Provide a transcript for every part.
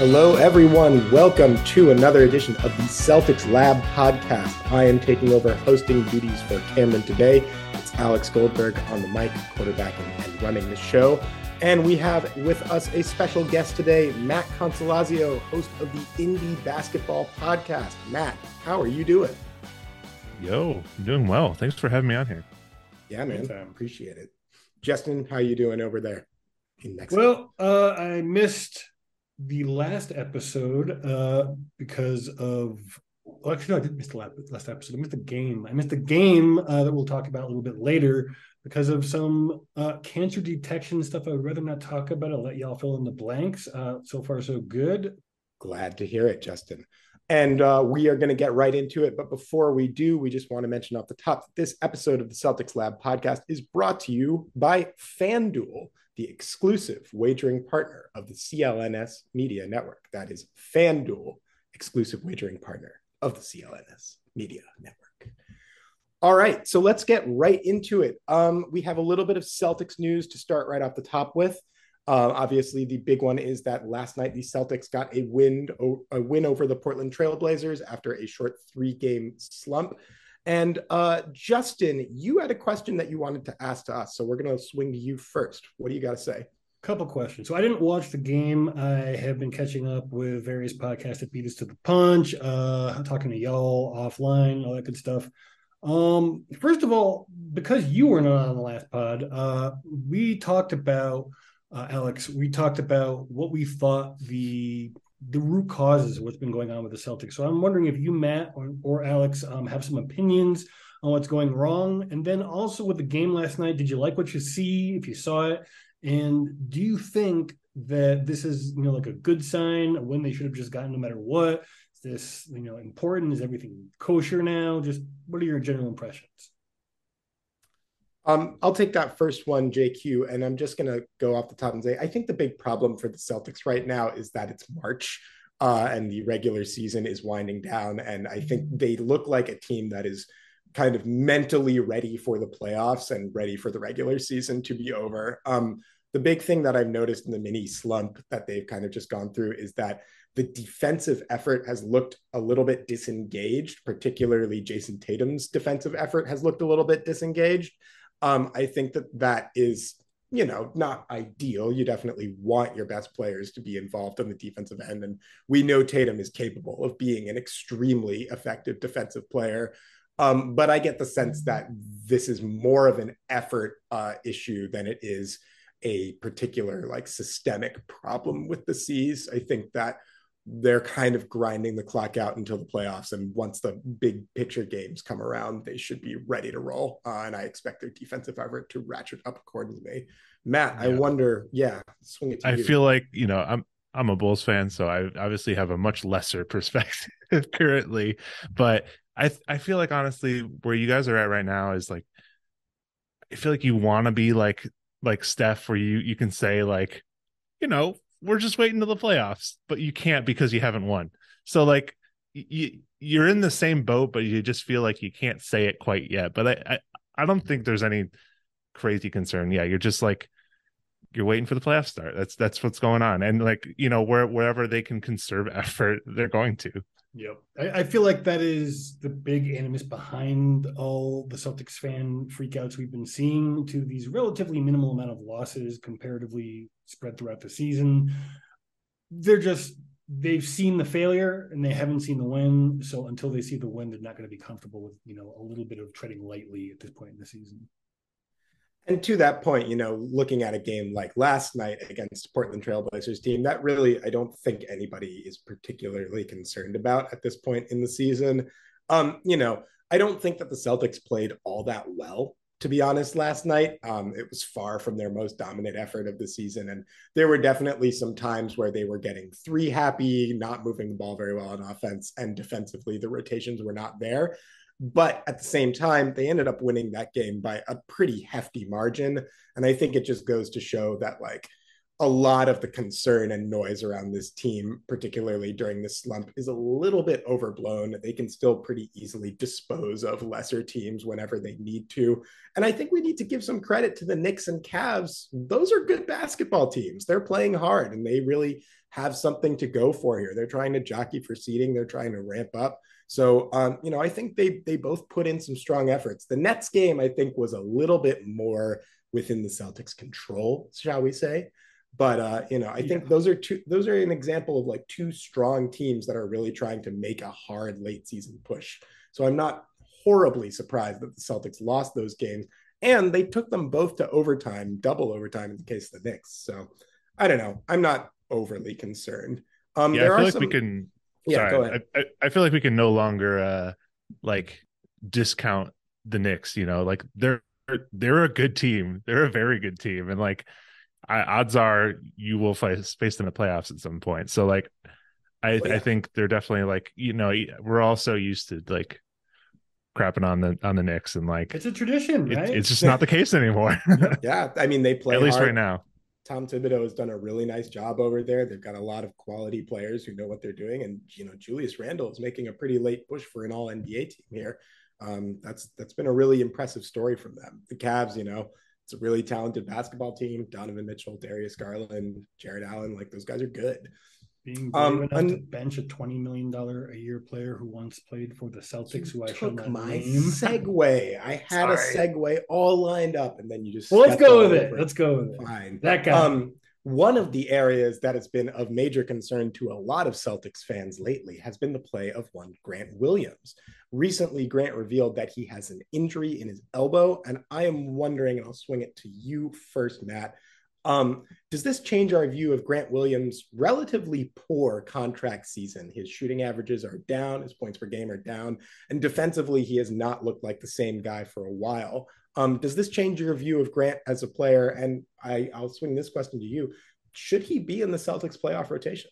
Hello, everyone. Welcome to another edition of the Celtics Lab podcast. I am taking over hosting duties for Cameron today. It's Alex Goldberg on the mic, quarterbacking and running the show. And we have with us a special guest today, Matt Consolazio, host of the Indie Basketball Podcast. Matt, how are you doing? Yo, I'm doing well. Thanks for having me on here. Yeah, man. Appreciate it. Justin, how you doing over there in Mexico? Well, uh, I missed the last episode uh, because of well, actually, no, I didn't miss the last episode. I missed the game. I missed the game uh, that we'll talk about a little bit later because of some uh, cancer detection stuff. I would rather not talk about. I'll let y'all fill in the blanks. Uh, so far, so good. Glad to hear it, Justin. And uh, we are going to get right into it. But before we do, we just want to mention off the top that this episode of the Celtics Lab podcast is brought to you by FanDuel the exclusive wagering partner of the CLNS Media Network. That is FanDuel, exclusive wagering partner of the CLNS Media Network. All right, so let's get right into it. Um, we have a little bit of Celtics news to start right off the top with. Uh, obviously, the big one is that last night the Celtics got a win, a win over the Portland Trailblazers after a short three-game slump. And uh, Justin, you had a question that you wanted to ask to us, so we're going to swing to you first. What do you got to say? Couple questions. So I didn't watch the game. I have been catching up with various podcasts that beat us to the punch, uh, talking to y'all offline, all that good stuff. Um, first of all, because you were not on the last pod, uh, we talked about uh, Alex. We talked about what we thought the the root causes of what's been going on with the Celtics. So I'm wondering if you, Matt or, or Alex, um, have some opinions on what's going wrong. And then also with the game last night, did you like what you see? If you saw it, and do you think that this is you know like a good sign when they should have just gotten no matter what? Is this you know important? Is everything kosher now? Just what are your general impressions? Um, I'll take that first one, JQ, and I'm just going to go off the top and say I think the big problem for the Celtics right now is that it's March uh, and the regular season is winding down, and I think they look like a team that is kind of mentally ready for the playoffs and ready for the regular season to be over. Um, the big thing that I've noticed in the mini slump that they've kind of just gone through is that the defensive effort has looked a little bit disengaged, particularly Jayson Tatum's defensive effort has looked a little bit disengaged. Um, I think that that is, you know, not ideal. You definitely want your best players to be involved on the defensive end. And we know Tatum is capable of being an extremely effective defensive player. Um, but I get the sense that this is more of an effort uh, issue than it is a particular like systemic problem with the C's. I think that they're kind of grinding the clock out until the playoffs. And once the big picture games come around, they should be ready to roll. Uh, and I expect their defensive effort to ratchet up accordingly. Matt, yeah. I wonder, yeah, swing it I you. feel like, you know, I'm, I'm a Bulls fan, so I obviously have a much lesser perspective currently, but I I feel like honestly where you guys are at right now is like I feel like you want to be like like Steph where you you can say like you know we're just waiting to the playoffs, but you can't because you haven't won. So like you you're in the same boat, but you just feel like you can't say it quite yet. But I I, I don't think there's any crazy concern. Yeah, you're just like you're waiting for the playoff start. That's that's what's going on. And like, you know, where wherever they can conserve effort, they're going to. Yep. I, I, feel like that is the big animus behind all the Celtics fan freakouts we've been seeing to these relatively minimal amount of losses comparatively spread throughout the season. They're just they've seen the failure and they haven't seen the win. So until they see the win, they're not going to be comfortable with, you know, a little bit of treading lightly at this point in the season. And to that point, you know, looking at a game like last night against Portland Trailblazers team, that really I don't think anybody is particularly concerned about at this point in the season. Um, you know, I don't think that the Celtics played all that well, to be honest, last night. Um, it was far from their most dominant effort of the season. And there were definitely some times where they were getting three happy, not moving the ball very well on offense, and defensively, the rotations were not there. But at the same time, they ended up winning that game by a pretty hefty margin. And I think it just goes to show that, like, a lot of the concern and noise around this team, particularly during this slump, is a little bit overblown. They can still pretty easily dispose of lesser teams whenever they need to. And I think we need to give some credit to the Knicks and Cavs. Those are good basketball teams. They're playing hard and they really have something to go for here. They're trying to jockey for seeding. They're trying to ramp up. So, um, you know, I think they they both put in some strong efforts. The Nets game, I think, was a little bit more within the Celtics' control, shall we say? But uh, you know, I think those are two. Those are an example of like two strong teams that are really trying to make a hard late season push. So I'm not horribly surprised that the Celtics lost those games, and they took them both to overtime, double overtime in the case of the Knicks. So I don't know. I'm not overly concerned. Um, yeah, I feel like some... we can. Yeah, sorry, go ahead. I, I feel like we can no longer uh like discount the Knicks. You know, like they're they're a good team. They're a very good team, and like I, odds are you will face face them in the playoffs at some point. So like, I yeah. I think they're definitely like you know we're all so used to like crapping on the on the Knicks and like it's a tradition, right? It, it's just not the case anymore. yeah, I mean they play at least hard. right now. Tom Thibodeau has done a really nice job over there. They've got a lot of quality players who know what they're doing, and you know Julius Randle is making a pretty late push for an All NBA team here. Um, that's that's been a really impressive story from them. The Cavs, you know, it's a really talented basketball team. Donovan Mitchell, Darius Garland, Jarrett Allen, like those guys are good. Being brave um, enough un- to bench a twenty million dollar a year player who once played for the Celtics, who I shall not my name. segue. I had Sorry. a segue all lined up, and then you just well. Let's go with it. Let's go with it. Fine. That guy. Um, one of the areas that has been of major concern to a lot of Celtics fans lately has been the play of one Grant Williams. Recently, Grant revealed that he has an injury in his elbow, and I am wondering, and I'll swing it to you first, Matt. Um, does this change our view of Grant Williams' relatively poor contract season? His shooting averages are down, his points per game are down, and defensively, he has not looked like the same guy for a while. Um, does this change your view of Grant as a player? And I, I'll swing this question to you: Should he be in the Celtics playoff rotation?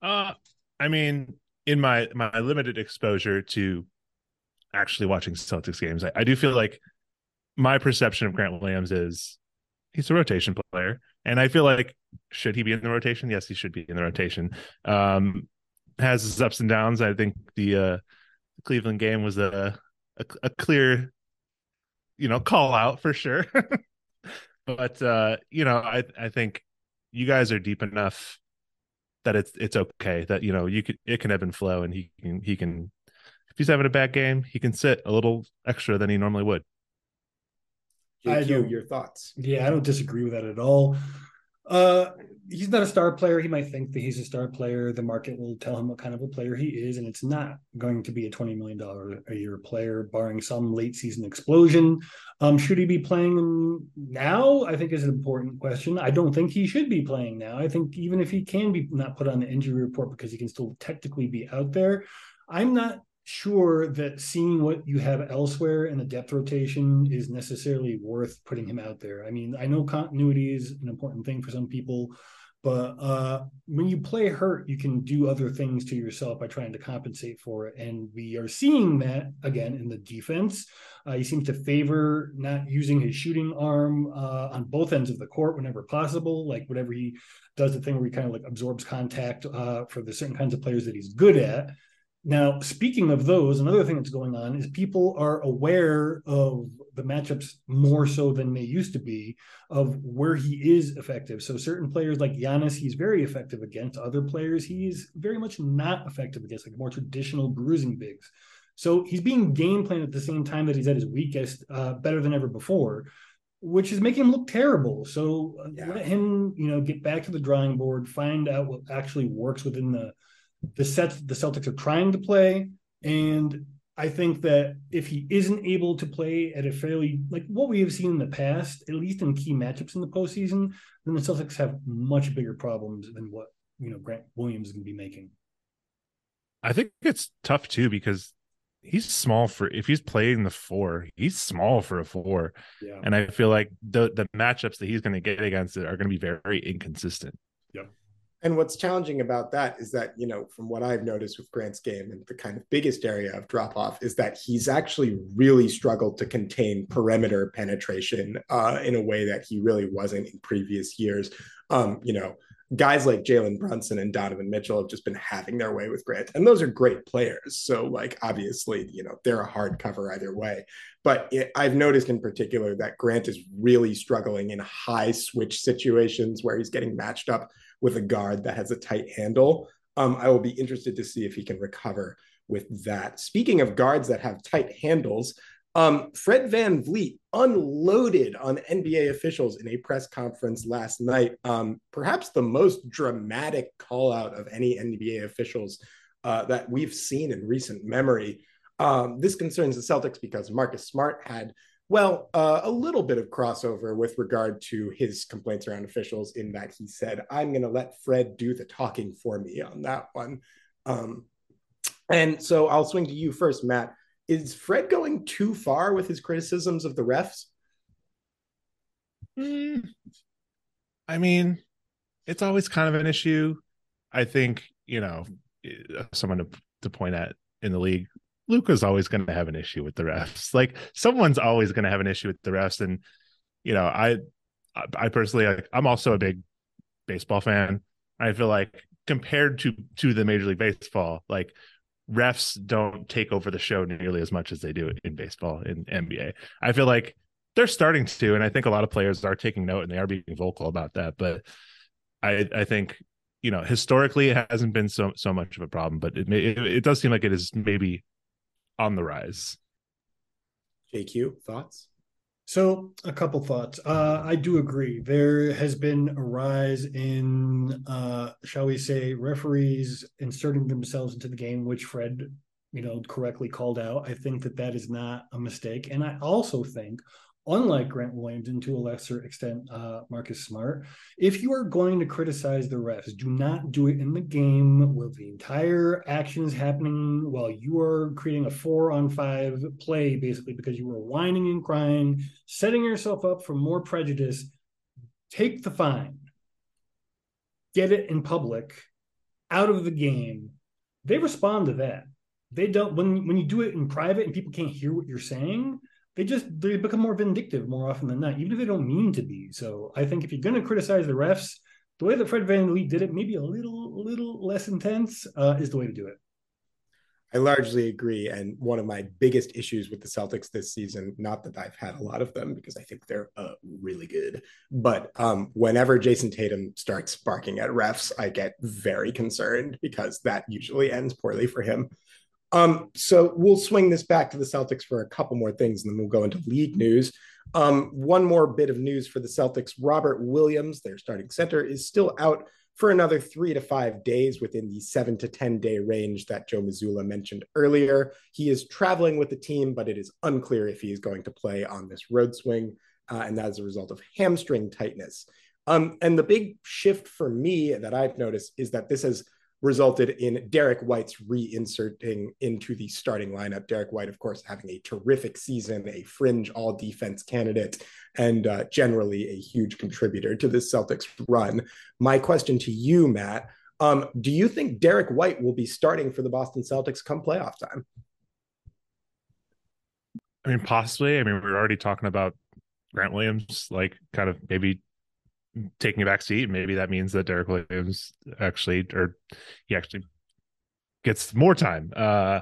Uh, I mean, in my my limited exposure to actually watching Celtics games, I, I do feel like my perception of Grant Williams is he's a rotation player, and I feel like should he be in the rotation? Yes, he should be in the rotation. Um, has his ups and downs. I think the uh, Cleveland game was a, a, a clear you know call out for sure. But uh you know i i think you guys are deep enough that it's it's okay that you know you could it can ebb and flow and he can he can if he's having a bad game he can sit a little extra than he normally would. JQ, your thoughts? Yeah i don't disagree with that at all uh, he's not a star player. He might think that he's a star player. The market will tell him what kind of a player he is, and it's not going to be a twenty million dollar a year player, barring some late season explosion. Um, should he be playing now? I think is an important question. I don't think he should be playing now. I think even if he can be not put on the injury report because he can still technically be out there, I'm not sure that seeing what you have elsewhere in the depth rotation is necessarily worth putting him out there. I mean, I know continuity is an important thing for some people, but uh, when you play hurt, you can do other things to yourself by trying to compensate for it. And we are seeing that again in the defense. Uh, he seems to favor not using his shooting arm uh, on both ends of the court whenever possible. Like whatever he does, the thing where he kind of like absorbs contact uh, for the certain kinds of players that he's good at. Now, speaking of those, another thing that's going on is people are aware of the matchups more so than they used to be of where he is effective. So certain players like Giannis, he's very effective against. Other players, he's very much not effective against, like more traditional bruising bigs. So he's being game planned at the same time that he's at his weakest, uh, better than ever before, which is making him look terrible. So uh, yeah. let him, you know, get back to the drawing board, find out what actually works within the the sets the Celtics are trying to play. And I think that if he isn't able to play at a fairly like what we have seen in the past, at least in key matchups in the postseason, then the Celtics have much bigger problems than what you know Grant Williams is going to be making. I think it's tough too because he's small for if he's playing the four, he's small for a four. Yeah. And I feel like the the matchups that he's going to get against it are going to be very inconsistent. Yep. And what's challenging about that is that, you know, from what I've noticed with Grant's game and the kind of biggest area of drop off is that he's actually really struggled to contain perimeter penetration uh, in a way that he really wasn't in previous years. Um, you know, guys like Jalen Brunson and Donovan Mitchell have just been having their way with Grant. And those are great players. So, like, obviously, you know, they're a hard cover either way. But it, I've noticed in particular that Grant is really struggling in high switch situations where he's getting matched up with a guard that has a tight handle. Um, I will be interested to see if he can recover with that. Speaking of guards that have tight handles, um, Fred VanVleet unloaded on NBA officials in a press conference last night. Um, perhaps the most dramatic call out of any NBA officials uh, that we've seen in recent memory. Um, this concerns the Celtics because Marcus Smart had, well, uh, a little bit of crossover with regard to his complaints around officials, in that he said, I'm going to let Fred do the talking for me on that one. Um, and so I'll swing to you first, Matt. Is Fred going too far with his criticisms of the refs? Mm, I mean, it's always kind of an issue. I think, you know, someone to, to point at in the league, Luka's always going to have an issue with the refs. Like someone's always going to have an issue with the refs. And, you know, I, I personally, like, I'm also a big baseball fan. I feel like compared to, to the major league baseball, like refs don't take over the show nearly as much as they do in baseball in NBA. I feel like they're starting to, and I think a lot of players are taking note and they are being vocal about that. But I, I think you know historically it hasn't been so so much of a problem, but it may, it, it does seem like it is maybe on the rise. JQ thoughts? So, a couple thoughts. Uh, I do agree. There has been a rise in, uh, shall we say, referees inserting themselves into the game, which Fred, you know, correctly called out. I think that that is not a mistake, and I also think unlike Grant Williams and to a lesser extent uh, Marcus Smart, if you are going to criticize the refs, do not do it in the game where the entire action is happening while you are creating a four on five play, basically because you were whining and crying, setting yourself up for more prejudice. Take the fine, get it in public, out of the game. They respond to that. They don't when when you do it in private and people can't hear what you're saying they just they become more vindictive more often than not, even if they don't mean to be. So I think if you're going to criticize the refs, the way that Fred Van VanVleet did it, maybe a little little less intense, uh, is the way to do it. I largely agree. And one of my biggest issues with the Celtics this season, not that I've had a lot of them because I think they're uh, really good, but um, whenever Jayson Tatum starts barking at refs, I get very concerned because that usually ends poorly for him. Um, so we'll swing this back to the Celtics for a couple more things, and then we'll go into league news. Um, one more bit of news for the Celtics: Robert Williams, their starting center, is still out for another three to five days within the seven to 10 day range that Joe Mazzulla mentioned earlier. He is traveling with the team, but it is unclear if he is going to play on this road swing, uh, and that is a result of hamstring tightness. Um, and the big shift for me that I've noticed is that this has resulted in Derrick White's reinserting into the starting lineup. Derrick White, of course, having a terrific season, a fringe all defense candidate, and uh, generally a huge contributor to this Celtics run. My question to you, Matt, um, do you think Derrick White will be starting for the Boston Celtics come playoff time? I mean, possibly. I mean, we are already talking about Grant Williams, like kind of maybe taking a back seat. Maybe that means that Derek Williams actually, or he actually gets more time. Uh,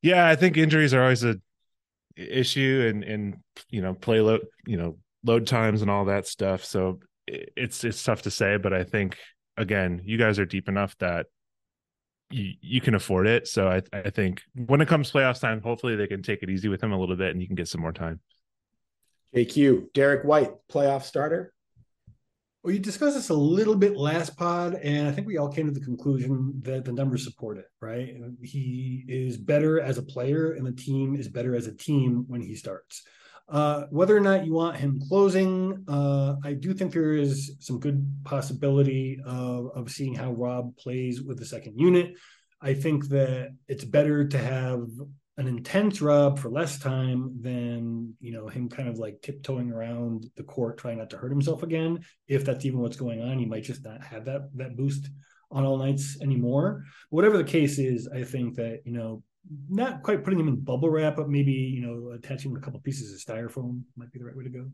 yeah, I think injuries are always a issue, and and you know play load, you know load times and all that stuff. So it's it's tough to say, but I think again, you guys are deep enough that you, you can afford it. So I I think when it comes playoffs time, hopefully they can take it easy with him a little bit, and you can get some more time. JQ, Derrick White, playoff starter. Well, you discussed this a little bit last pod, and I think we all came to the conclusion that the numbers support it, right? He is better as a player, and the team is better as a team when he starts. Uh, whether or not you want him closing, uh, I do think there is some good possibility of, of seeing how Rob plays with the second unit. I think that it's better to have an intense Rob for less time than you know him kind of like tiptoeing around the court trying not to hurt himself again. If that's even what's going on he might just not have that that boost on all nights anymore. Whatever the case is i think that you know not quite putting him in bubble wrap but maybe you know attaching a couple pieces of styrofoam might be the right way to go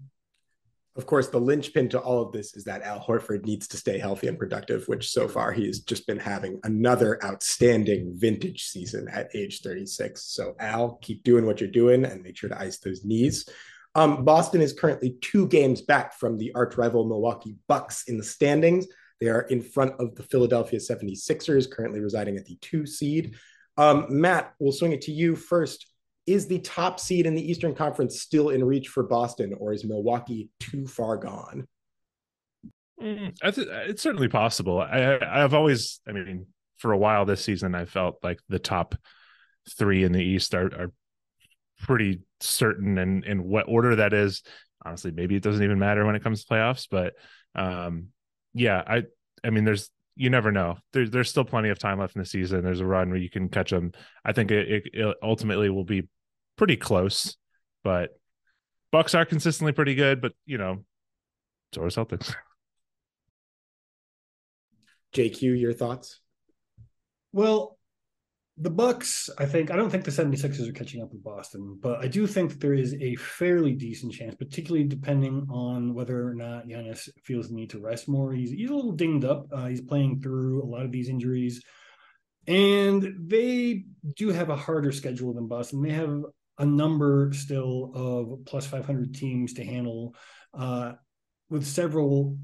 of course, the linchpin to all of this is that Al Horford needs to stay healthy and productive, which so far he has just been having another outstanding vintage season at age 36. So, Al, keep doing what you're doing and make sure to ice those knees. Um, Boston is currently two games back from the arch rival Milwaukee Bucks in the standings. They are in front of the Philadelphia 76ers, currently residing at the two seed. Um, Matt, we'll swing it to you first. Is the top seed in the Eastern Conference still in reach for Boston, or is Milwaukee too far gone? Mm, th- it's certainly possible. I, I've always, I mean, for a while this season, I felt like the top three in the East are, are pretty certain, and in what order that is. Honestly, maybe it doesn't even matter when it comes to playoffs. But um, yeah, I, I mean, there's you never know. There's there's still plenty of time left in the season. There's a run where you can catch them. I think it, it, it ultimately will be pretty close, but Bucks are consistently pretty good. But you know, so are Celtics. JQ, your thoughts? Well, the Bucks, I think I don't think the 76ers are catching up with Boston, but I do think that there is a fairly decent chance, particularly depending on whether or not Giannis feels the need to rest more. He's he's a little dinged up. Uh, he's playing through a lot of these injuries. And they do have a harder schedule than Boston. They have a number still of plus 500 teams to handle uh, with several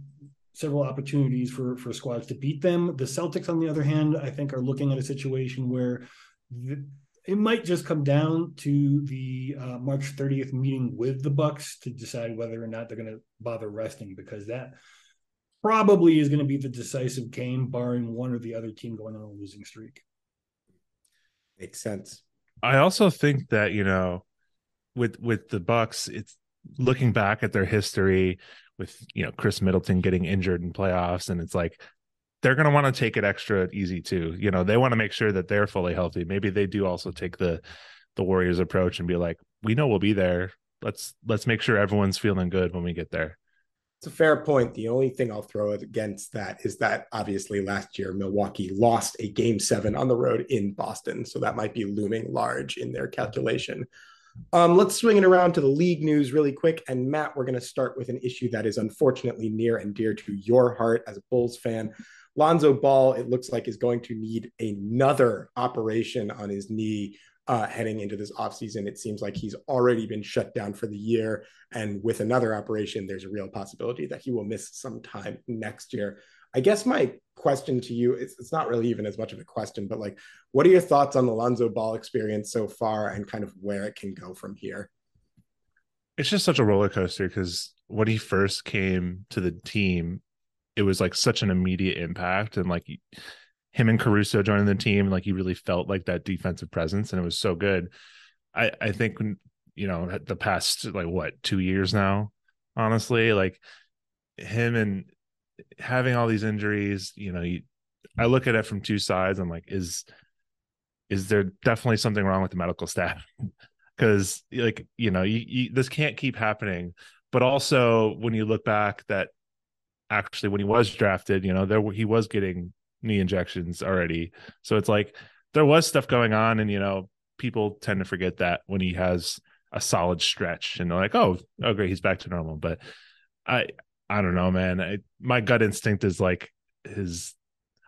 several opportunities for for squads to beat them. The Celtics, on the other hand, I think are looking at a situation where the, it might just come down to the uh, March 30th meeting with the Bucks to decide whether or not they're going to bother resting because that probably is going to be the decisive game, barring one or the other team going on a losing streak. Makes sense. I also think that you know, with with the Bucks, it's looking back at their history with you know Khris Middleton getting injured in playoffs, and it's like they're going to want to take it extra easy too. You know, they want to make sure that they're fully healthy. Maybe they do also take the the Warriors approach and be like, we know we'll be there. Let's let's make sure everyone's feeling good when we get there. It's a fair point. The only thing I'll throw against that is that obviously last year Milwaukee lost a game seven on the road in Boston. So that might be looming large in their calculation. Um, let's swing it around to the league news really quick. And Matt, we're going to start with an issue that is unfortunately near and dear to your heart as a Bulls fan. Lonzo Ball, it looks like, is going to need another operation on his knee uh, heading into this offseason. It seems like he's already been shut down for the year. And with another operation, there's a real possibility that he will miss some time next year. I guess my question to you is it's not really even as much of a question, but like, what are your thoughts on the Lonzo Ball experience so far and kind of where it can go from here? It's just such a roller coaster because when he first came to the team, it was like such an immediate impact and like him and Caruso joining the team, like he really felt like that defensive presence and it was so good. I I think you know the past like what two years now, honestly, like him and having all these injuries, you know, you, I look at it from two sides. I'm like, is is there definitely something wrong with the medical staff? Because like you know, you, you, this can't keep happening. But also, when you look back, that actually when he was drafted, you know, there he was getting knee injections already. So it's like there was stuff going on, and you know, people tend to forget that when he has a solid stretch, and they're like, oh, oh, great, he's back to normal. But I I don't know, man. I, my gut instinct is like his.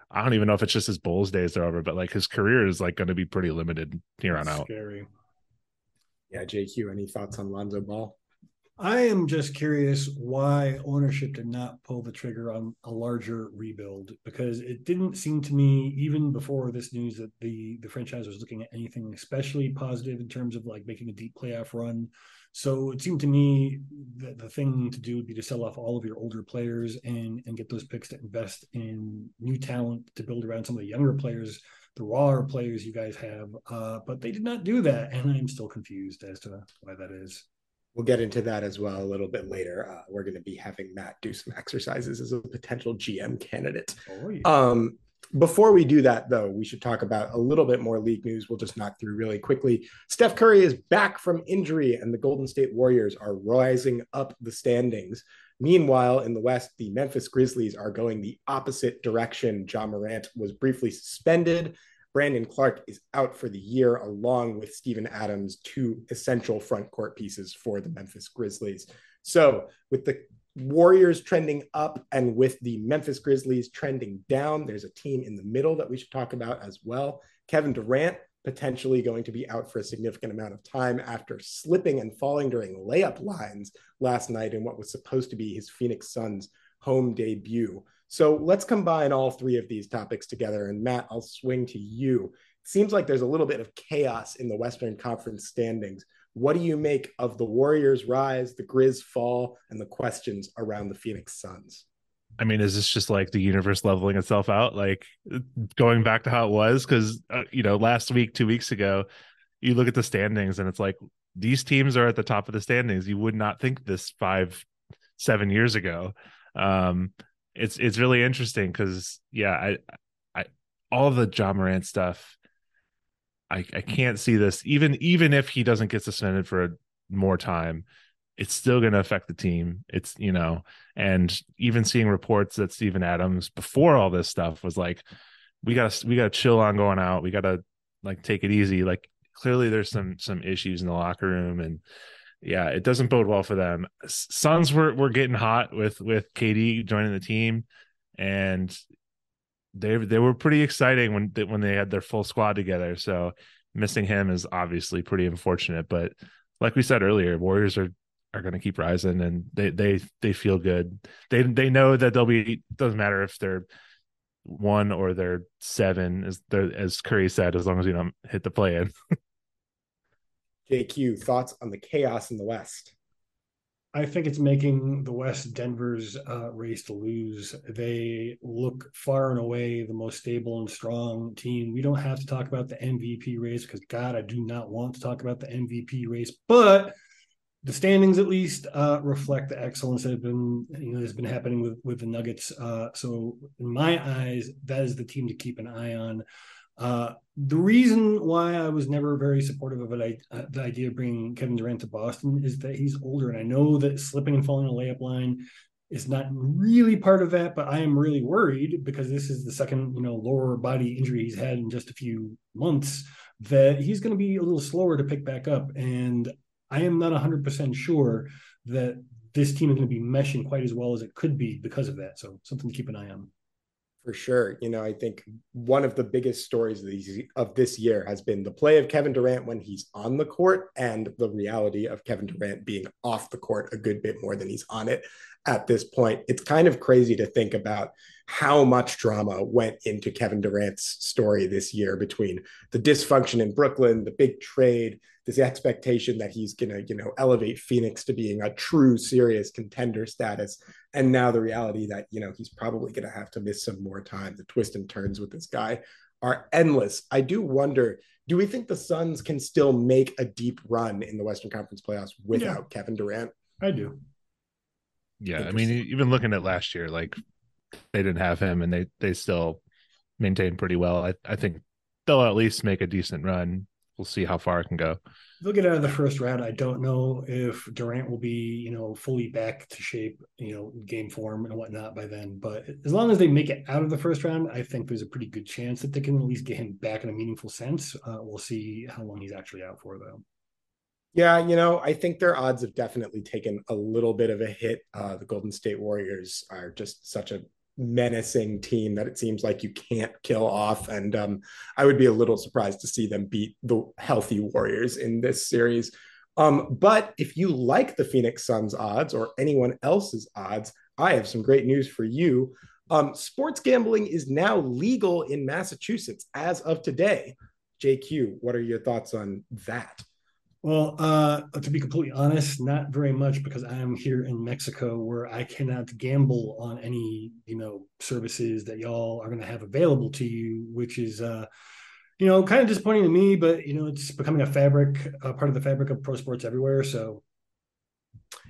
I don't even know if it's just his Bulls days are over, but like his career is like going to be pretty limited here on out. Scary. Yeah, JQ, any thoughts on Lonzo Ball? I am just curious why ownership did not pull the trigger on a larger rebuild because it didn't seem to me even before this news that the the franchise was looking at anything especially positive in terms of like making a deep playoff run. So it seemed to me that the thing to do would be to sell off all of your older players and and get those picks to invest in new talent to build around some of the younger players, the rawer players you guys have. Uh, but they did not do that, and I'm still confused as to why that is. We'll get into that as well a little bit later. Uh, we're going to be having Matt do some exercises as a potential GM candidate. Oh, yeah. Um, before we do that, though, we should talk about a little bit more league news. We'll just knock through really quickly. Steph Curry is back from injury, and the Golden State Warriors are rising up the standings. Meanwhile, in the West, the Memphis Grizzlies are going the opposite direction. Ja Morant was briefly suspended Brandon Clarke is out for the year, along with Steven Adams, two essential front court pieces for the Memphis Grizzlies. So, with the Warriors trending up and with the Memphis Grizzlies trending down, there's a team in the middle that we should talk about as well. Kevin Durant potentially going to be out for a significant amount of time after slipping and falling during layup lines last night in what was supposed to be his Phoenix Suns home debut. So let's combine all three of these topics together. And Matt, I'll swing to you. It seems like there's a little bit of chaos in the Western Conference standings. What do you make of the Warriors' rise, the Grizz fall, and the questions around the Phoenix Suns? I mean, is this just like the universe leveling itself out, like going back to how it was? Because uh, you know, last week, two weeks ago, you look at the standings and it's like these teams are at the top of the standings. You would not think this five, seven years ago. Um, it's it's really interesting because yeah, I, I all the Ja Morant stuff. I I can't see this even even if he doesn't get suspended for more time it's still going to affect the team. It's, you know, and even seeing reports that Steven Adams before all this stuff was like, we got we got to chill on going out. We got to like take it easy. Like clearly there's some, some issues in the locker room and yeah, it doesn't bode well for them. Suns were, were getting hot with, with KD joining the team and they, they were pretty exciting when, when they had their full squad together. So missing him is obviously pretty unfortunate, but like we said earlier, Warriors are are going to keep rising and they they they feel good they they know that they'll be doesn't matter if they're one or they're seven as as curry said as long as you don't hit the play in jq thoughts on the chaos in the west I think it's making the West Denver's uh, race to lose. They look far and away the most stable and strong team. We don't have to talk about the MVP race because, God, I do not want to talk about the MVP race. But the standings at least uh, reflect the excellence that have been you know has been happening with with the Nuggets. Uh, so in my eyes, that is the team to keep an eye on. Uh, the reason why I was never very supportive of it, uh, the idea of bringing Kevin Durant to Boston, is that he's older, and I know that slipping and falling on a layup line is not really part of that. But I am really worried because this is the second you know lower body injury he's had in just a few months that he's going to be a little slower to pick back up. And I am not 100% sure that this team is going to be meshing quite as well as it could be because of that. So something to keep an eye on. For sure. You know, I think one of the biggest stories of, these, of this year has been the play of Kevin Durant when he's on the court and the reality of Kevin Durant being off the court a good bit more than he's on it at this point. It's kind of crazy to think about how much drama went into Kevin Durant's story this year between the dysfunction in Brooklyn, the big trade, this expectation that he's going to, you know, elevate Phoenix to being a true serious contender status. And now the reality that, you know, he's probably going to have to miss some more time. The twists and turns with this guy are endless. I do wonder, do we think the Suns can still make a deep run in the Western Conference playoffs without yeah. Kevin Durant? I do. Yeah, I mean, even looking at last year, like they didn't have him, and they they still maintained pretty well. I I think they'll at least make a decent run. We'll see how far it can go. They'll get out of the first round. I don't know if Durant will be, you know, fully back to shape, you know, game form and whatnot by then. But as long as they make it out of the first round, I think there's a pretty good chance that they can at least get him back in a meaningful sense. Uh, we'll see how long he's actually out for, though. Yeah, you know, I think their odds have definitely taken a little bit of a hit. Uh, the Golden State Warriors are just such a menacing team that it seems like you can't kill off. And um, I would be a little surprised to see them beat the healthy Warriors in this series. Um, but if you like the Phoenix Suns odds or anyone else's odds, I have some great news for you. Um, sports gambling is now legal in Massachusetts as of today. JQ, what are your thoughts on that? Well, uh, to be completely honest, not very much because I am here in Mexico where I cannot gamble on any, you know, services that y'all are going to have available to you, which is, uh, you know, kind of disappointing to me, but, you know, it's becoming a fabric, a part of the fabric of pro sports everywhere. So,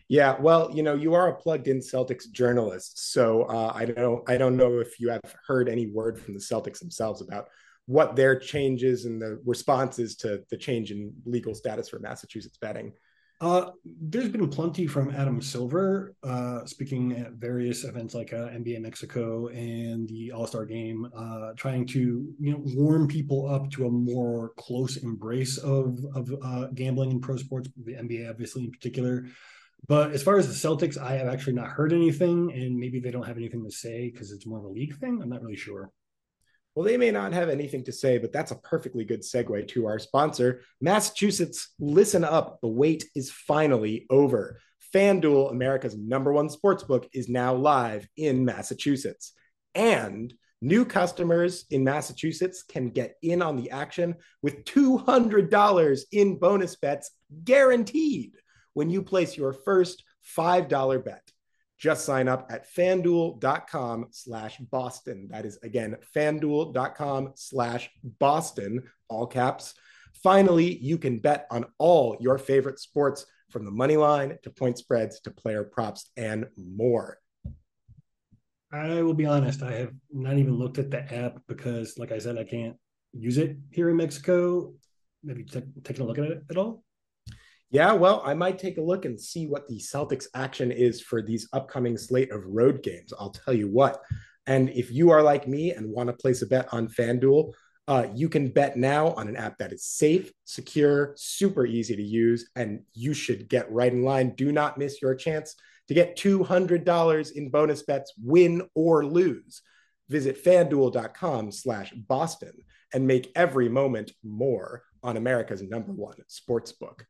yeah, well, you know, you are a plugged-in Celtics journalist, so uh, I don't, I don't know if you have heard any word from the Celtics themselves about what their changes and the responses to the change in legal status for Massachusetts betting? Uh, there's been plenty from Adam Silver, uh, speaking at various events like uh, NBA Mexico and the All Star Game, uh, trying to you know warm people up to a more close embrace of of uh, gambling in pro sports, the NBA obviously in particular. But as far as the Celtics, I have actually not heard anything, and maybe they don't have anything to say because it's more of a league thing. I'm not really sure. Well, they may not have anything to say, but that's a perfectly good segue to our sponsor, Massachusetts. Listen up. The wait is finally over. FanDuel, America's number one sportsbook, is now live in Massachusetts. And new customers in Massachusetts can get in on the action with $200 in bonus bets guaranteed when you place your first $5 bet. Just sign up at fanduel.com slash Boston. That is again, fanduel.com slash Boston, all caps. Finally, you can bet on all your favorite sports from the money line to point spreads to player props and more. I will be honest, I have not even looked at the app because, like I said, I can't use it here in Mexico. Maybe t- taking a look at it at all? Yeah, well, I might take a look and see what the Celtics action is for these upcoming slate of road games. I'll tell you what. And if you are like me and want to place a bet on FanDuel, uh, you can bet now on an app that is safe, secure, super easy to use, and you should get right in line. Do not miss your chance to get $200 in bonus bets, win or lose. Visit fanduel.com slash Boston and make every moment more on America's number one sports book.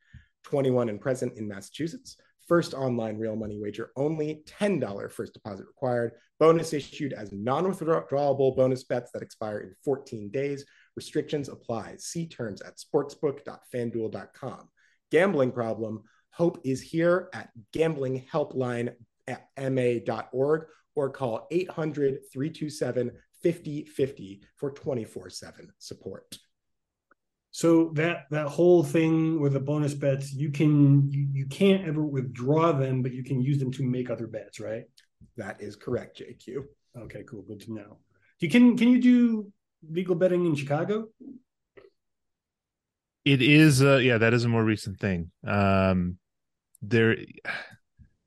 21 and present in Massachusetts. First online real money wager only, $10 first deposit required. Bonus issued as non withdrawable bonus bets that expire in 14 days. Restrictions apply. See terms at sportsbook.fanduel.com. Gambling problem? Hope is here at gamblinghelpline.ma.org or call 800 327 5050 for 24 7 support. So that that whole thing with the bonus bets, you can you, you can't ever withdraw them, but you can use them to make other bets, right? That is correct, JQ. Okay, cool. Good to know. You can can you do legal betting in Chicago? It is uh yeah, that is a more recent thing. Um there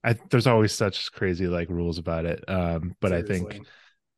I, there's always such crazy like rules about it. Um, but Seriously. I think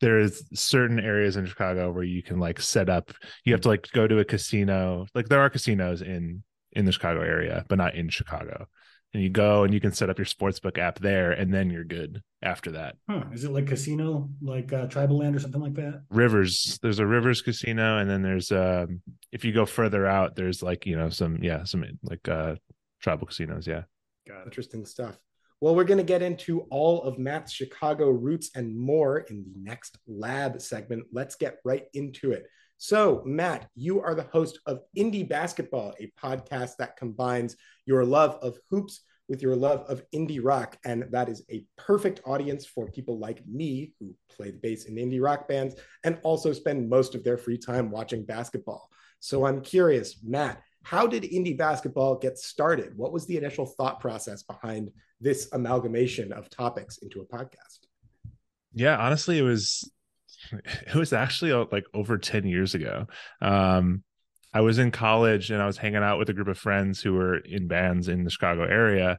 there's certain areas in Chicago where you can like set up you have to like go to a casino. Like there are casinos in in the Chicago area but not in Chicago. And you go and you can set up your sportsbook app there and then you're good after that. Huh. is it like casino like uh, tribal land or something like that? Rivers. There's a rivers casino and then there's um if you go further out there's like you know some yeah some like uh tribal casinos yeah. Got interesting stuff well, we're going to get into all of Matt's Chicago roots and more in the next lab segment. Let's get right into it. So, Matt, you are the host of Indie Basketball, a podcast that combines your love of hoops with your love of indie rock. And that is a perfect audience for people like me who play the bass in indie rock bands and also spend most of their free time watching basketball. So, I'm curious, Matt, how did indie basketball get started? What was the initial thought process behind this amalgamation of topics into a podcast? Yeah, honestly, it was it was actually uh, like over 10 years ago. Um, I was in college and I was hanging out with a group of friends who were in bands in the Chicago area.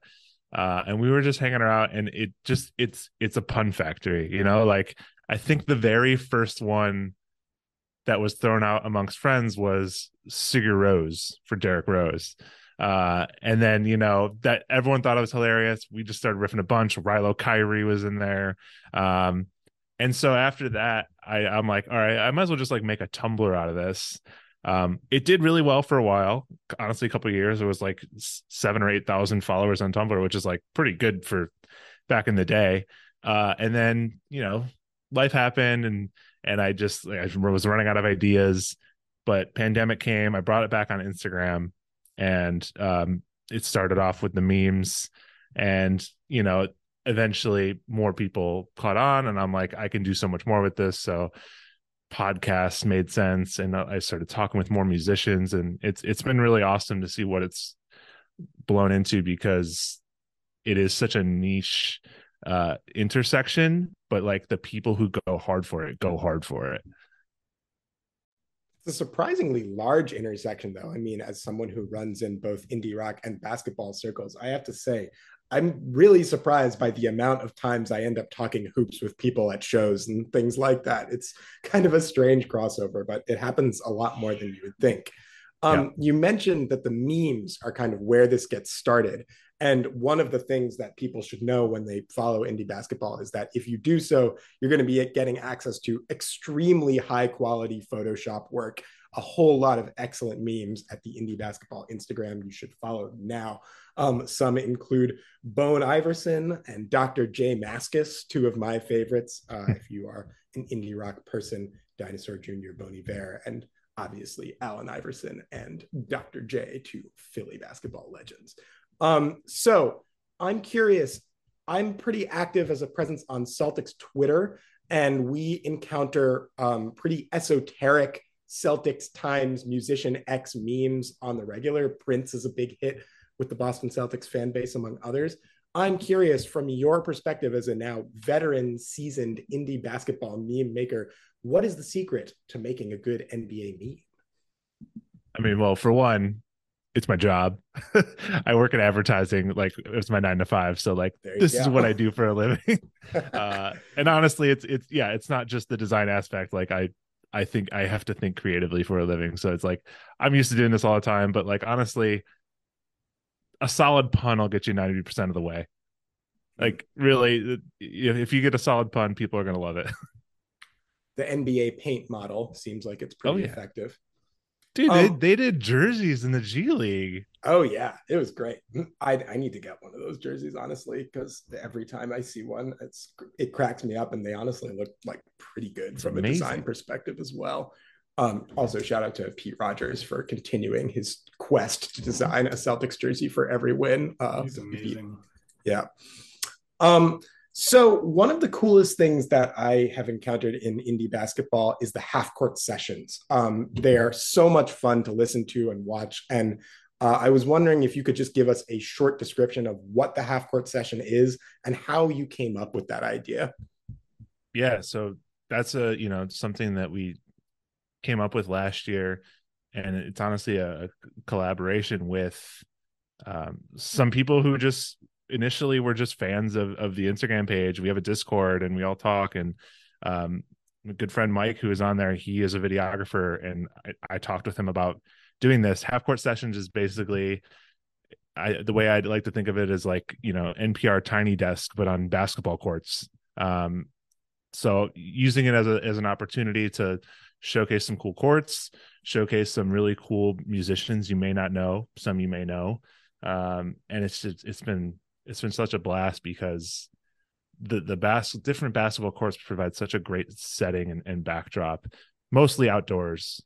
Uh, and we were just hanging around and it just it's it's a pun factory, you know, like I think the very first one that was thrown out amongst friends was Sigur Rose for Derrick Rose. Uh, and then you know that everyone thought it was hilarious. We just started riffing a bunch. Rilo Kiley was in there. Um, and so after that, I, I'm like, all right, I might as well just like make a Tumblr out of this. Um, it did really well for a while. Honestly, a couple years, it was like seven or eight thousand followers on Tumblr, which is like pretty good for back in the day. Uh, and then you know, life happened, and and I just I was running out of ideas. But pandemic came. I brought it back on Instagram, and um, it started off with the memes and you know eventually more people caught on and i'm like i can do so much more with this. So podcasts made sense and i started talking with more musicians and it's it's been really awesome to see what it's blown into because it is such a niche uh intersection but like the people who go hard for it go hard for it it's a surprisingly large intersection, though. I mean, as someone who runs in both indie rock and basketball circles, I have to say, I'm really surprised by the amount of times I end up talking hoops with people at shows and things like that. It's kind of a strange crossover, but it happens a lot more than you would think. Um, yeah. You mentioned that the memes are kind of where this gets started. And one of the things that people should know when they follow indie basketball is that if you do so, you're going to be getting access to extremely high quality Photoshop work a whole lot of excellent memes at the indie basketball Instagram. You should follow now. Um, some include Bone Iverson and Dr. J Mascis, two of my favorites. Uh, if you are an indie rock person, Dinosaur Jr., Bon Iver, and obviously Allen Iverson and Dr. J, two Philly basketball legends. Um, so I'm curious. I'm pretty active as a presence on Celtics Twitter, and we encounter um, pretty esoteric Celtics Times musician X memes on the regular. Prince is a big hit with the Boston Celtics fan base, among others. I'm curious from your perspective as a now veteran, seasoned indie basketball meme maker, what is the secret to making a good NBA meme? I mean, well, for one, it's my job. I work in advertising, like it's my nine to five. So like this go. is what I do for a living. uh, and honestly, it's it's yeah, it's not just the design aspect. Like I I think I have to think creatively for a living. So it's like I'm used to doing this all the time, but like honestly, a solid pun will get you 90% of the way. Like really if you get a solid pun, people are going to love it. The NBA paint model seems like it's pretty oh, yeah. effective. Dude, um, they, they did jerseys in the G League. Oh yeah, it was great. I I need to get one of those jerseys honestly because every time I see one, it's it cracks me up, and they honestly look like pretty good it's from amazing. a design perspective as well. Um, also, shout out to Pete Rogers for continuing his quest to design a Celtics jersey for every win. Uh, He's amazing. Yeah. Um, so, one of the coolest things that I have encountered in indie basketball is the half court sessions. Um, they are so much fun to listen to and watch. And uh, I was wondering if you could just give us a short description of what the half court session is and how you came up with that idea. Yeah. So, that's a, you know, something that we came up with last year. And it's honestly a, collaboration with um, some people who just initially we're just fans of of the Instagram page. We have a Discord and we all talk. And um, a good friend Mike, who is on there, he is a videographer, and I, I talked with him about doing this. Half court sessions is basically I, the way I'd like to think of it is like you know NPR Tiny Desk, but on basketball courts. Um, so using it as a as an opportunity to showcase some cool courts, showcase some really cool musicians you may not know, some you may know, um, and it's just, it's been it's been such a blast because the the bas- different basketball courts provide such a great setting and, and backdrop, mostly outdoors.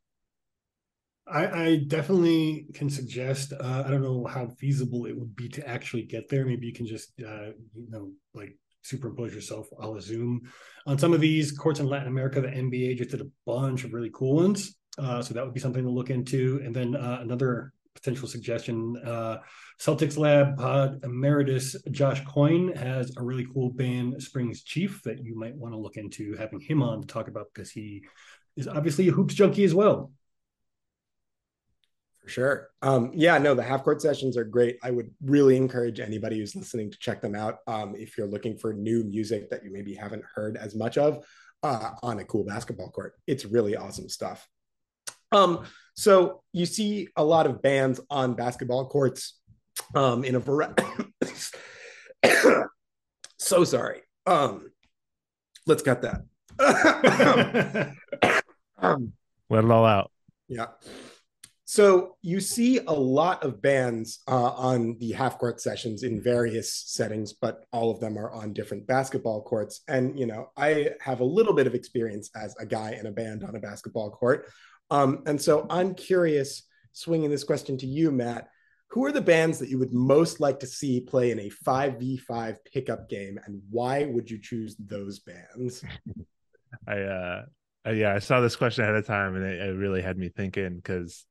I, I definitely can suggest. Uh, I don't know how feasible it would be to actually get there. Maybe you can just uh, you know like superimpose yourself a Zoom on some of these courts in Latin America. The NBA just did a bunch of really cool ones, uh, so that would be something to look into. And then uh, another potential suggestion. Uh, Celtics Lab pod emeritus Josh Coyne has a really cool band, Springs Chief, that you might want to look into having him on to talk about because he is obviously a hoops junkie as well. For sure. Um, yeah, no, the half court sessions are great. I would really encourage anybody who's listening to check them out. Um, if you're looking for new music that you maybe haven't heard as much of uh, on a cool basketball court, it's really awesome stuff. Um, so you see a lot of bands on basketball courts um, in a variety. so sorry. Um, let's cut that. um, Let it all out. Yeah. So you see a lot of bands uh, on the half court sessions in various settings, but all of them are on different basketball courts. And you know, I have a little bit of experience as a guy in a band on a basketball court. Um, and so I'm curious, swinging this question to you, Matt. Who are the bands that you would most like to see play in a 5v5 pickup game, and why would you choose those bands? I, uh, yeah, I saw this question ahead of time, and it, it really had me thinking because,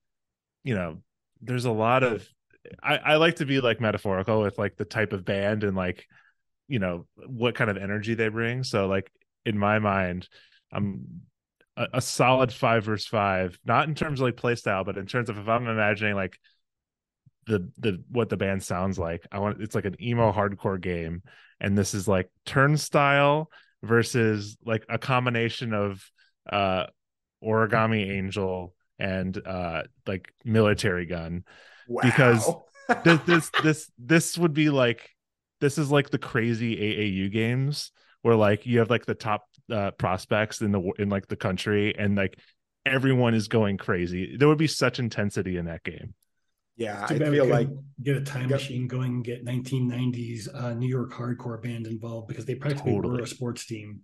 you know, there's a lot of I, I like to be like metaphorical with like the type of band and like you know what kind of energy they bring so like in my mind i'm a, a, solid five versus five, not in terms of like play style, but in terms of if I'm imagining like the the what the band sounds like. I want it's like an emo hardcore game, and this is like turnstile versus like a combination of uh origami angel and uh like Militarie Gun wow. because this, this this this would be like this is like the crazy AAU games where like you have like the top uh, prospects in the in like the country and like everyone is going crazy. There would be such intensity in that game. Yeah, I feel like get a time machine going and get 1990s uh, New York hardcore band involved because they practically totally. were a sports team.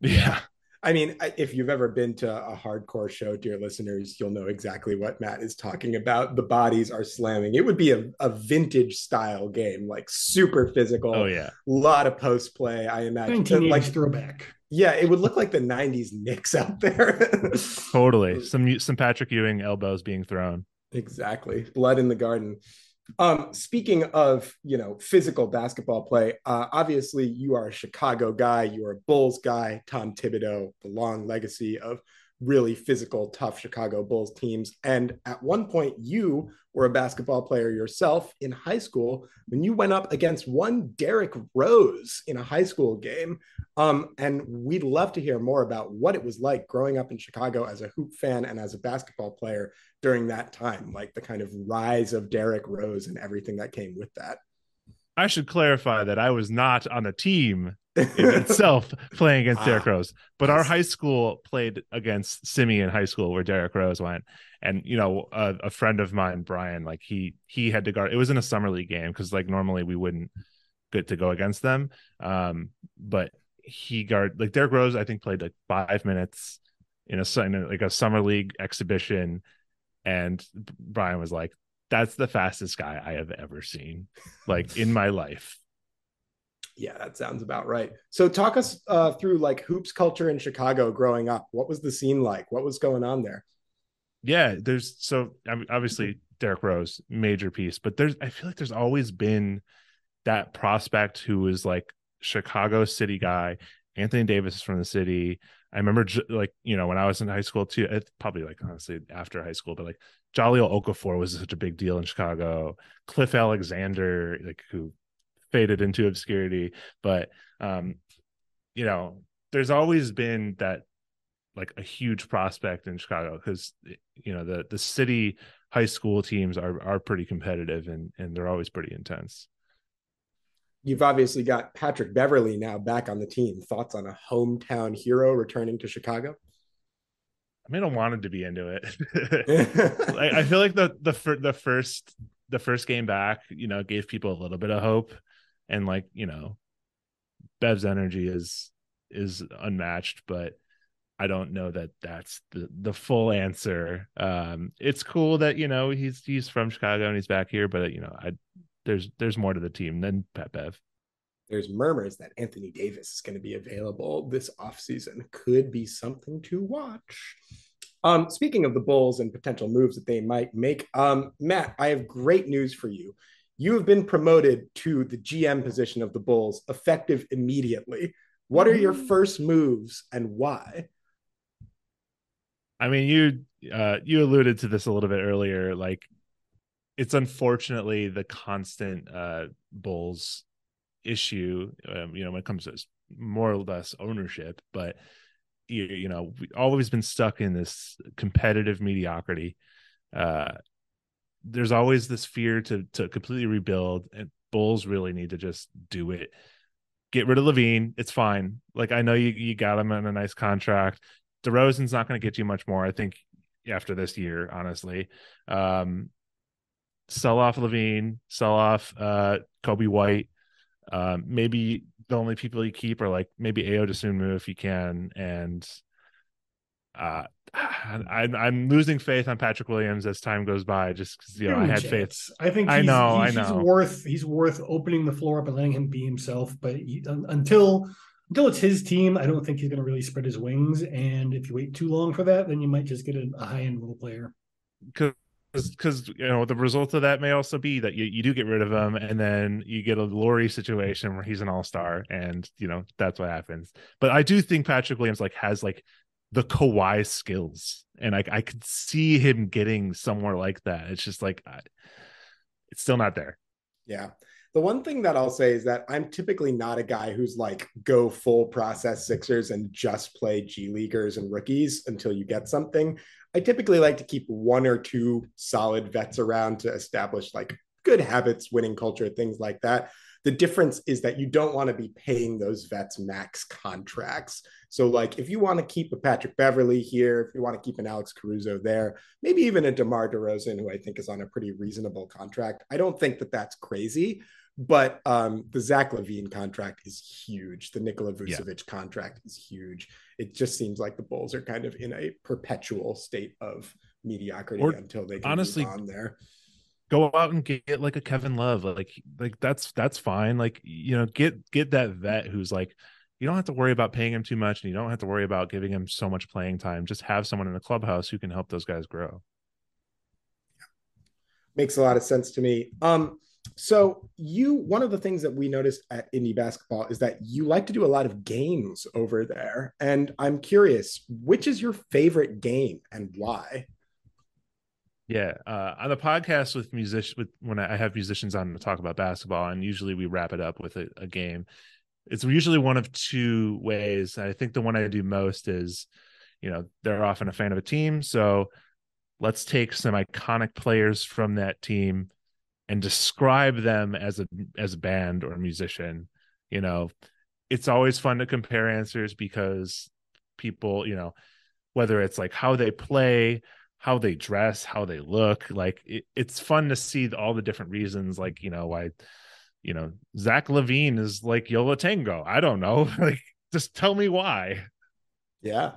Yeah. I mean, if you've ever been to a hardcore show, dear listeners, you'll know exactly what Matt is talking about. The bodies are slamming. It would be a, a vintage style game, like super physical. Oh yeah, a lot of post play. I imagine, 1980s like throwback. Yeah, it would look like the '90s Knicks out there. totally, some some Patrick Ewing elbows being thrown. Exactly, blood in the garden. Um, speaking of, you know, physical basketball play, uh, obviously you are a Chicago guy, you're a Bulls guy, Tom Thibodeau, the long legacy of really physical, tough Chicago Bulls teams. And at one point, you were a basketball player yourself in high school when you went up against one Derrick Rose in a high school game. Um, and we'd love to hear more about what it was like growing up in Chicago as a hoop fan and as a basketball player during that time, like the kind of rise of Derrick Rose and everything that came with that. I should clarify that I was not on the team itself playing against ah, Derrick Rose, but our high school played against Simeon High School where Derrick Rose went. And you know, a, a friend of mine, Brian, like he he had to guard. It was in a summer league game because like normally we wouldn't get to go against them. Um, but he guard like Derrick Rose, I think played like five minutes in a, in a like a summer league exhibition, and Brian was like, "That's the fastest guy I have ever seen, like in my life." Yeah, that sounds about right. So talk us uh, through like hoops culture in Chicago growing up. What was the scene like? What was going on there? Yeah, there's so obviously Derrick Rose, major piece, but there's I feel like there's always been that prospect who was like Chicago city guy. Anthony Davis is from the city. I remember like you know when I was in high school too. It's probably like honestly after high school, but like Jahlil Okafor was such a big deal in Chicago. Cliff Alexander, like who faded into obscurity. But um, you know, there's always been that like a huge prospect in Chicago because you know the the city high school teams are are pretty competitive and and they're always pretty intense. You've obviously got Patrick Beverley now back on the team. Thoughts on a hometown hero returning to Chicago? I mean, I wanted to be into it. I, I feel like the the the first the first game back, you know, gave people a little bit of hope and like you know bev's energy is is unmatched but i don't know that that's the the full answer. Um it's cool that you know he's he's from chicago and he's back here but you know i there's there's more to the team than pat bev. There's murmurs that anthony davis is going to be available this offseason. Could be something to watch. Um, speaking of the Bulls and potential moves that they might make, um, Matt, I have great news for you you have been promoted to the GM position of the Bulls effective immediately. What are your mm. first moves and why? I mean, you uh, you alluded to this a little bit earlier. Like, it's unfortunately the constant uh, Bulls issue. Um, you know, when it comes to more or less ownership, but you, you know, we've always been stuck in this competitive mediocrity. Uh, there's always this fear to to completely rebuild and bulls really need to just do it. Get rid of LaVine. it's fine. Like i know you you got him on a nice contract. DeRozan's not going to get you much more i think after this year honestly. Um sell off LaVine, sell off uh Coby White. Um maybe the only people you keep are like maybe Ayo Dosunmu if you can and uh I, I'm losing faith on Patrick Williams as time goes by, just because you know I had faith. I think I know, he's, I know. He's worth he's worth opening the floor up and letting him be himself. But he, until until it's his team, I don't think he's going to really spread his wings. And if you wait too long for that, then you might just get a, a high end role player. Because because you know the result of that may also be that you, you do get rid of him and then you get a Lauri situation where he's an all-star and you know that's what happens but I do think Patrick Williams like has like the Kawhi skills, and I I could see him getting somewhere like that. It's just like I, it's still not there. Yeah. The one thing that I'll say is that I'm typically not a guy who's like go full process Sixers and just play G Leaguers and rookies until you get something. I typically like to keep one or two solid vets around to establish like good habits, winning culture, things like that. The difference is that you don't want to be paying those vets max contracts. So, like, if you want to keep a Patrick Beverley here, if you want to keep an Alex Caruso there, maybe even a DeMar DeRozan, who I think is on a pretty reasonable contract. I don't think that that's crazy, but um, the Zach LaVine contract is huge. The Nikola Vucevic yeah. contract is huge. It just seems like the Bulls are kind of in a perpetual state of mediocrity or, until they can honestly on there go out and get like a Kevin Love. Like like that's that's fine. Like you know, get get that vet who's like you don't have to worry about paying him too much and you don't have to worry about giving him so much playing time. Just have someone in the clubhouse who can help those guys grow. Makes a lot of sense to me. Um so you one of the things that we noticed at Indie basketball is that you like to do a lot of games over there and I'm curious which is your favorite game and why? Yeah, uh, on the podcast with musicians, with when I have musicians on to talk about basketball, and usually we wrap it up with a, a game. It's usually one of two ways. I think the one I do most is, you know, they're often a fan of a team, so let's take some iconic players from that team and describe them as a as a band or a musician. You know, it's always fun to compare answers because people, you know, whether it's like how they play how they dress, how they look. Like it, it's fun to see all the different reasons. Like you know why, you know Zach LaVine is like Yo La Tengo. I don't know. like just tell me why. Yeah,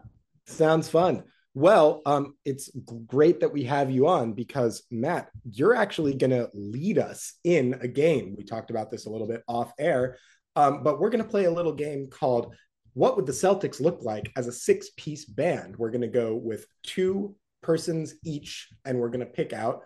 sounds fun. Well, um, it's great that we have you on because Matt, you're actually going to lead us in a game. We talked about this a little bit off air, um, but we're going to play a little game called "What Would the Celtics Look Like as a Six-Piece Band?" We're going to go with two persons each, and we're going to pick out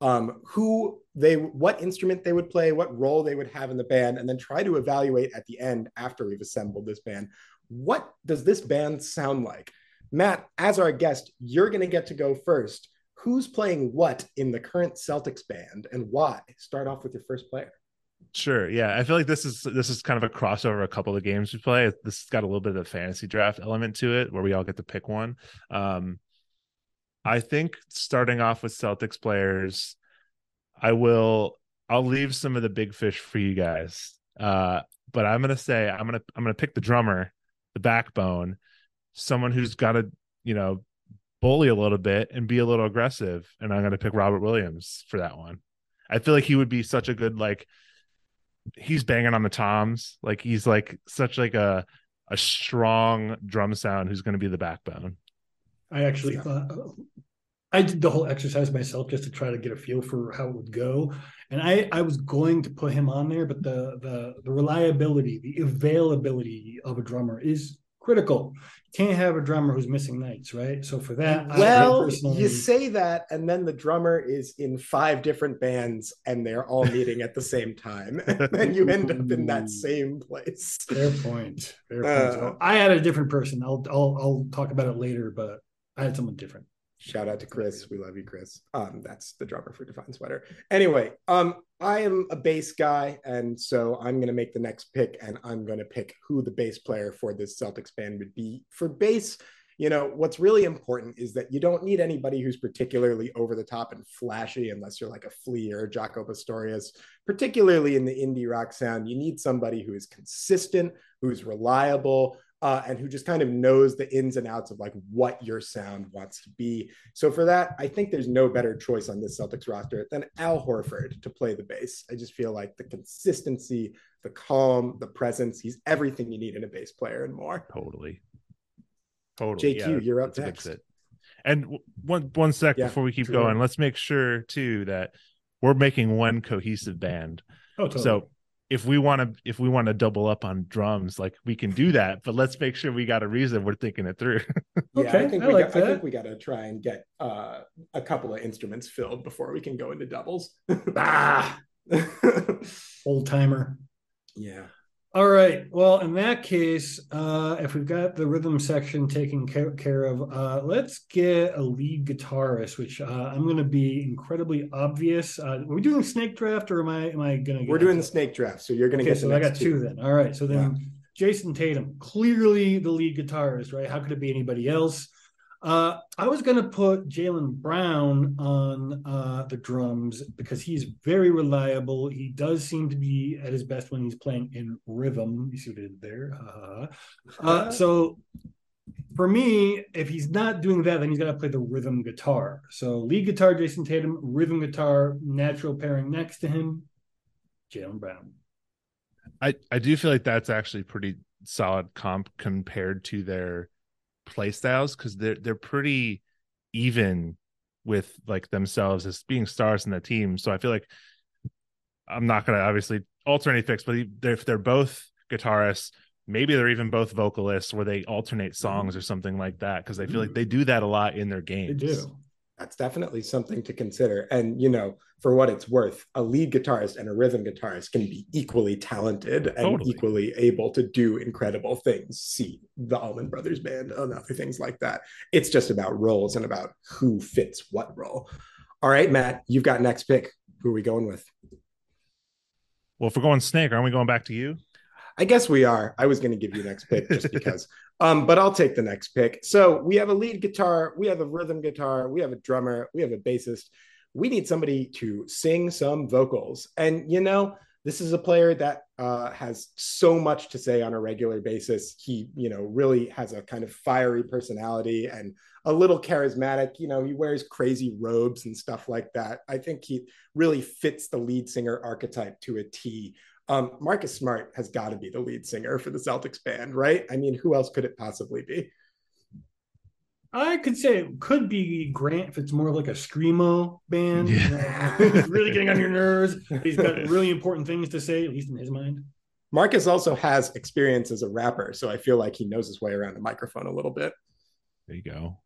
um, who they, what instrument they would play, what role they would have in the band, and then try to evaluate at the end after we've assembled this band. What does this band sound like? Matt, as our guest, you're going to get to go first. Who's playing what in the current Celtics band and why? Start off with your first player. Sure. Yeah. I feel like this is this is kind of a crossover a couple of games we play. This has got a little bit of a fantasy draft element to it where we all get to pick one. Um, I think starting off with Celtics players, I will I'll leave some of the big fish for you guys. Uh, but I'm gonna say I'm gonna I'm gonna pick the drummer, the backbone, someone who's got to you know bully a little bit and be a little aggressive, and I'm gonna pick Robert Williams for that one. I feel like he would be such a good like he's banging on the toms, like he's like such like a a strong drum sound who's to be the backbone. I actually thought I did the whole exercise myself just to try to get a feel for how it would go. And I, I was going to put him on there, but the the the reliability, the availability of a drummer is critical. You can't have a drummer who's missing nights, right? So for that, well, personally... you say that, and then the drummer is in five different bands, and they're all meeting at the same time, and then you end up in that same place. Fair point. Fair point. Uh, I had a different person. I'll I'll I'll talk about it later, but I had someone different. Shout out to Chris. We love you, Chris. Um, that's the drummer for Divine Sweater. Anyway, um, I am a bass guy, and so I'm gonna make the next pick, and I'm gonna pick who the bass player for this Celtics band would be. For bass, you know, what's really important is that you don't need anybody who's particularly over the top and flashy unless you're like a Flea or a Jaco Pastorius, particularly in the indie rock sound. You need somebody who is consistent, who's reliable, uh, and who just kind of knows the ins and outs of like what your sound wants to be. So for that, I think there's no better choice on this Celtics roster than Al Horford to play the bass. I just feel like the consistency, the calm, the presence, he's everything you need in a bass player and more. Totally. Totally. JQ, yeah, you're up next. And one one sec yeah, before we keep going, let's make sure too that we're making one cohesive band. Oh, totally. So if we want to if we want to double up on drums like we can do that but let's make sure we got a reason we're thinking it through. Yeah okay, i think I we like got, that. i think we got to try and get uh, a couple of instruments filled before we can go into doubles. Ah old timer. Yeah all right. Well, in that case, uh, if we've got the rhythm section taken care, care of, uh, let's get a lead guitarist. Which uh, I'm going to be incredibly obvious. Uh, are we doing snake draft, or am I am I going to? We're doing the snake draft, so you're going to okay, get. So I got two, two then. All right. So then, yeah. Jayson Tatum, clearly the lead guitarist, right? How could it be anybody else? Uh, I was going to put Jaylen Brown on uh, the drums because he's very reliable. He does seem to be at his best when he's playing in rhythm. You see what I did there? Uh, so for me, if he's not doing that, then he's got to play the rhythm guitar. So lead guitar, Jayson Tatum, rhythm guitar, natural pairing next to him, Jaylen Brown. I I do feel like that's actually pretty solid comp compared to their play styles because they're they're pretty even with like themselves as being stars in the team. So I feel like I'm not gonna obviously alternate any fix, but if they're both guitarists, maybe they're even both vocalists where they alternate mm-hmm. songs or something like that because I feel like mm-hmm. they do that a lot in their games. They do that's definitely something to consider. And you know, for what it's worth, a lead guitarist and a rhythm guitarist can be equally talented and totally. equally able to do incredible things. See the Allman Brothers Band and other things like that. It's just about roles and about who fits what role. All right, Matt, you've got next pick. Who are we going with? Well, if we're going snake, aren't we going back to you? I guess we are. I was going to give you next pick just because. um, but I'll take the next pick. So we have a lead guitar, we have a rhythm guitar, we have a drummer, we have a bassist. We need somebody to sing some vocals. And you know, this is a player that uh, has so much to say on a regular basis. He, you know, really has a kind of fiery personality and a little charismatic. You know, he wears crazy robes and stuff like that. I think he really fits the lead singer archetype to a T. Um, Marcus Smart has got to be the lead singer for the Celtics band, right? I mean, who else could it possibly be? I could say it could be Grant if it's more of like a screamo band. Yeah. really getting on your nerves. He's got really important things to say, at least in his mind. Marcus also has experience as a rapper, so I feel like he knows his way around a microphone a little bit. There you go.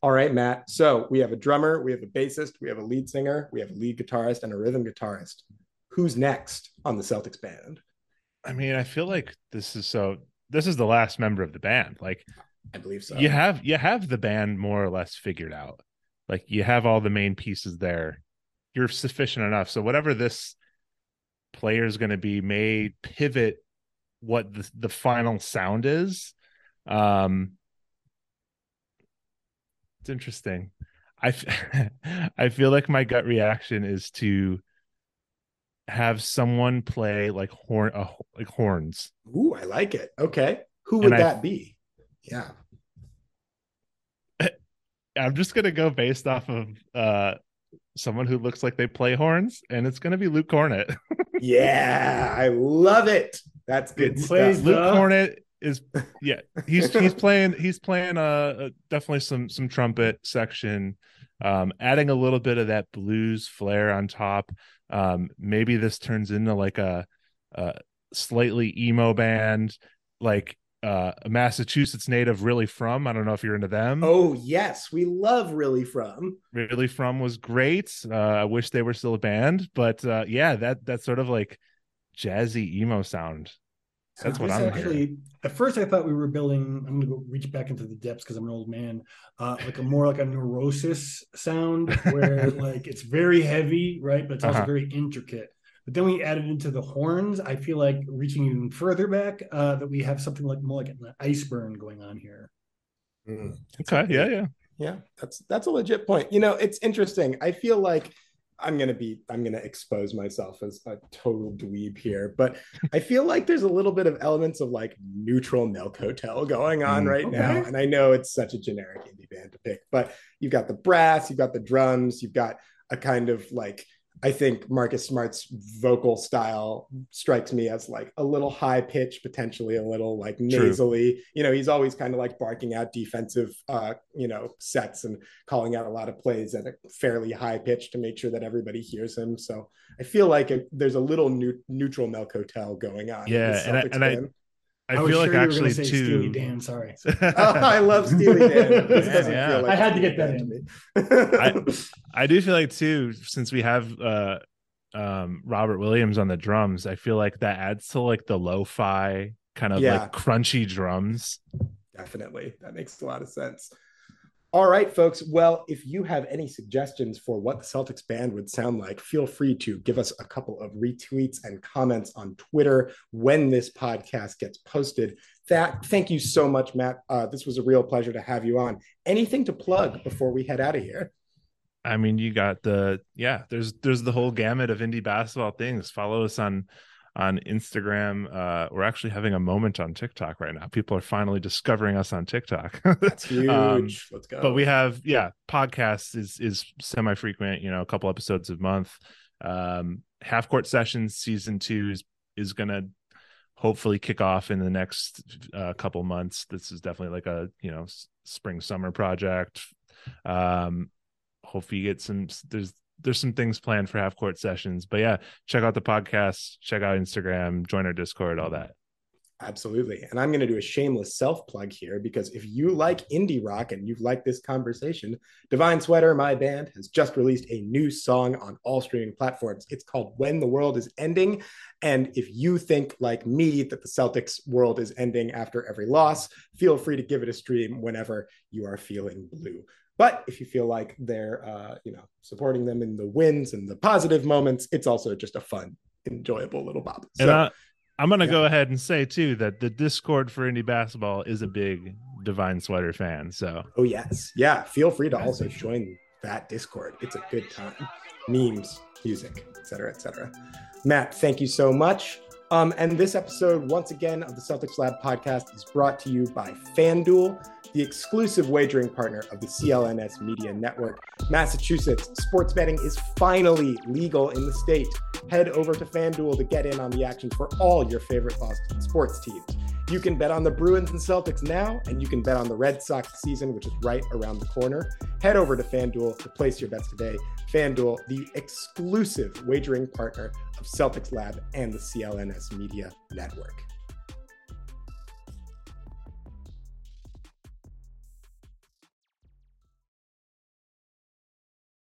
All right, Matt. So we have a drummer, we have a bassist, we have a lead singer, we have a lead guitarist, and a rhythm guitarist who's next on the Celtics band? I mean, I feel like this is so this is the last member of the band. Like I believe so. You have you have the band more or less figured out. Like you have all the main pieces there. You're sufficient enough. So whatever this player is going to be may pivot what the, the final sound is. Um it's interesting. I I feel like my gut reaction is to have someone play like horn uh, like horns. Ooh, I like it. Okay. Who would and that I, be? Yeah. I'm just gonna go based off of uh someone who looks like they play horns, and it's gonna be Luke Kornet. yeah, I love it. That's good stuff. Luke Kornet is yeah, he's he's playing he's playing uh, uh definitely some some trumpet section, um, adding a little bit of that blues flair on top. Um, maybe this turns into like a, a slightly emo band, like uh, a Massachusetts native, really from. I don't know if you're into them. Oh yes, we love really from. Really from was great. Uh, I wish they were still a band, but uh, yeah, that that sort of like jazzy emo sound that's what I'm actually. Hearing. At first, I thought we were building. I'm going to go reach back into the depths because I'm an old man. Uh, like a more like a neurosis sound, where like it's very heavy, right? But it's also uh-huh. very intricate. But then we added into the horns. I feel like reaching even further back, uh, that we have something like more like an Iceburn going on here. Mm. Okay. Yeah. Yeah. Yeah. That's that's a legit point. You know, it's interesting. I feel like I'm gonna be I'm gonna expose myself as a total dweeb here, but I feel like there's a little bit of elements of like neutral milk hotel going on mm, right okay. now. And I know it's such a generic indie band to pick, but you've got the brass, you've got the drums, you've got a kind of like I think Marcus Smart's vocal style strikes me as like a little high pitch, potentially a little like nasally. True. You know, he's always kind of like barking out defensive, uh, you know, sets and calling out a lot of plays at a fairly high pitch to make sure that everybody hears him. So I feel like it, there's a little new, neutral Milk Hotel going on. Yeah, and I, and I, I, I feel like sure actually too. Steely Dan, sorry. oh, I love Steely Dan. This doesn't yeah. feel like I had to get that in. I, I do feel like too, since we have uh, um, Robert Williams on the drums, I feel like that adds to like the lo-fi kind of yeah. like crunchy drums. Definitely, that makes a lot of sense. All right, folks. Well, if you have any suggestions for what the Celtics band would sound like, feel free to give us a couple of retweets and comments on Twitter when this podcast gets posted. That thank you so much, Matt. Uh, this was a real pleasure to have you on. Anything to plug before we head out of here? I mean, you got the yeah. There's there's the whole gamut of indie basketball things. Follow us on on Instagram. Uh, we're actually having a moment on TikTok right now. People are finally discovering us on TikTok. That's huge. um, Let's go. But we have, yeah, podcasts is is semi frequent. You know, a couple episodes a month. Um, Half Court Sessions season two is is gonna hopefully kick off in the next uh, couple months. This is definitely like a you know spring summer project. Um, hopefully you get some. There's there's some things planned for half court sessions. But yeah, check out the podcast, check out Instagram, join our Discord, all that. Absolutely. And I'm going to do a shameless self plug here because if you like indie rock and you've liked this conversation, Divine Sweater, my band, has just released a new song on all streaming platforms. It's called When the World is Ending. And if you think, like me, that the Celtics world is ending after every loss, feel free to give it a stream whenever you are feeling blue. But if you feel like they're, uh, you know, supporting them in the wins and the positive moments, it's also just a fun, enjoyable little bop. So, and I, I'm going to yeah. go ahead and say too that the Discord for indie basketball is a big Divine Sweater fan. So, oh yes, yeah. Feel free to also join that Discord. It's a good time. Memes, music, etc., etc. Matt, thank you so much. Um, and this episode, once again, of the Celtics Lab podcast is brought to you by FanDuel the exclusive wagering partner of the CLNS Media Network. Massachusetts, sports betting is finally legal in the state. Head over to FanDuel to get in on the action for all your favorite Boston sports teams. You can bet on the Bruins and Celtics now, and you can bet on the Red Sox season, which is right around the corner. Head over to FanDuel to place your bets today. FanDuel, the exclusive wagering partner of Celtics Lab and the CLNS Media Network.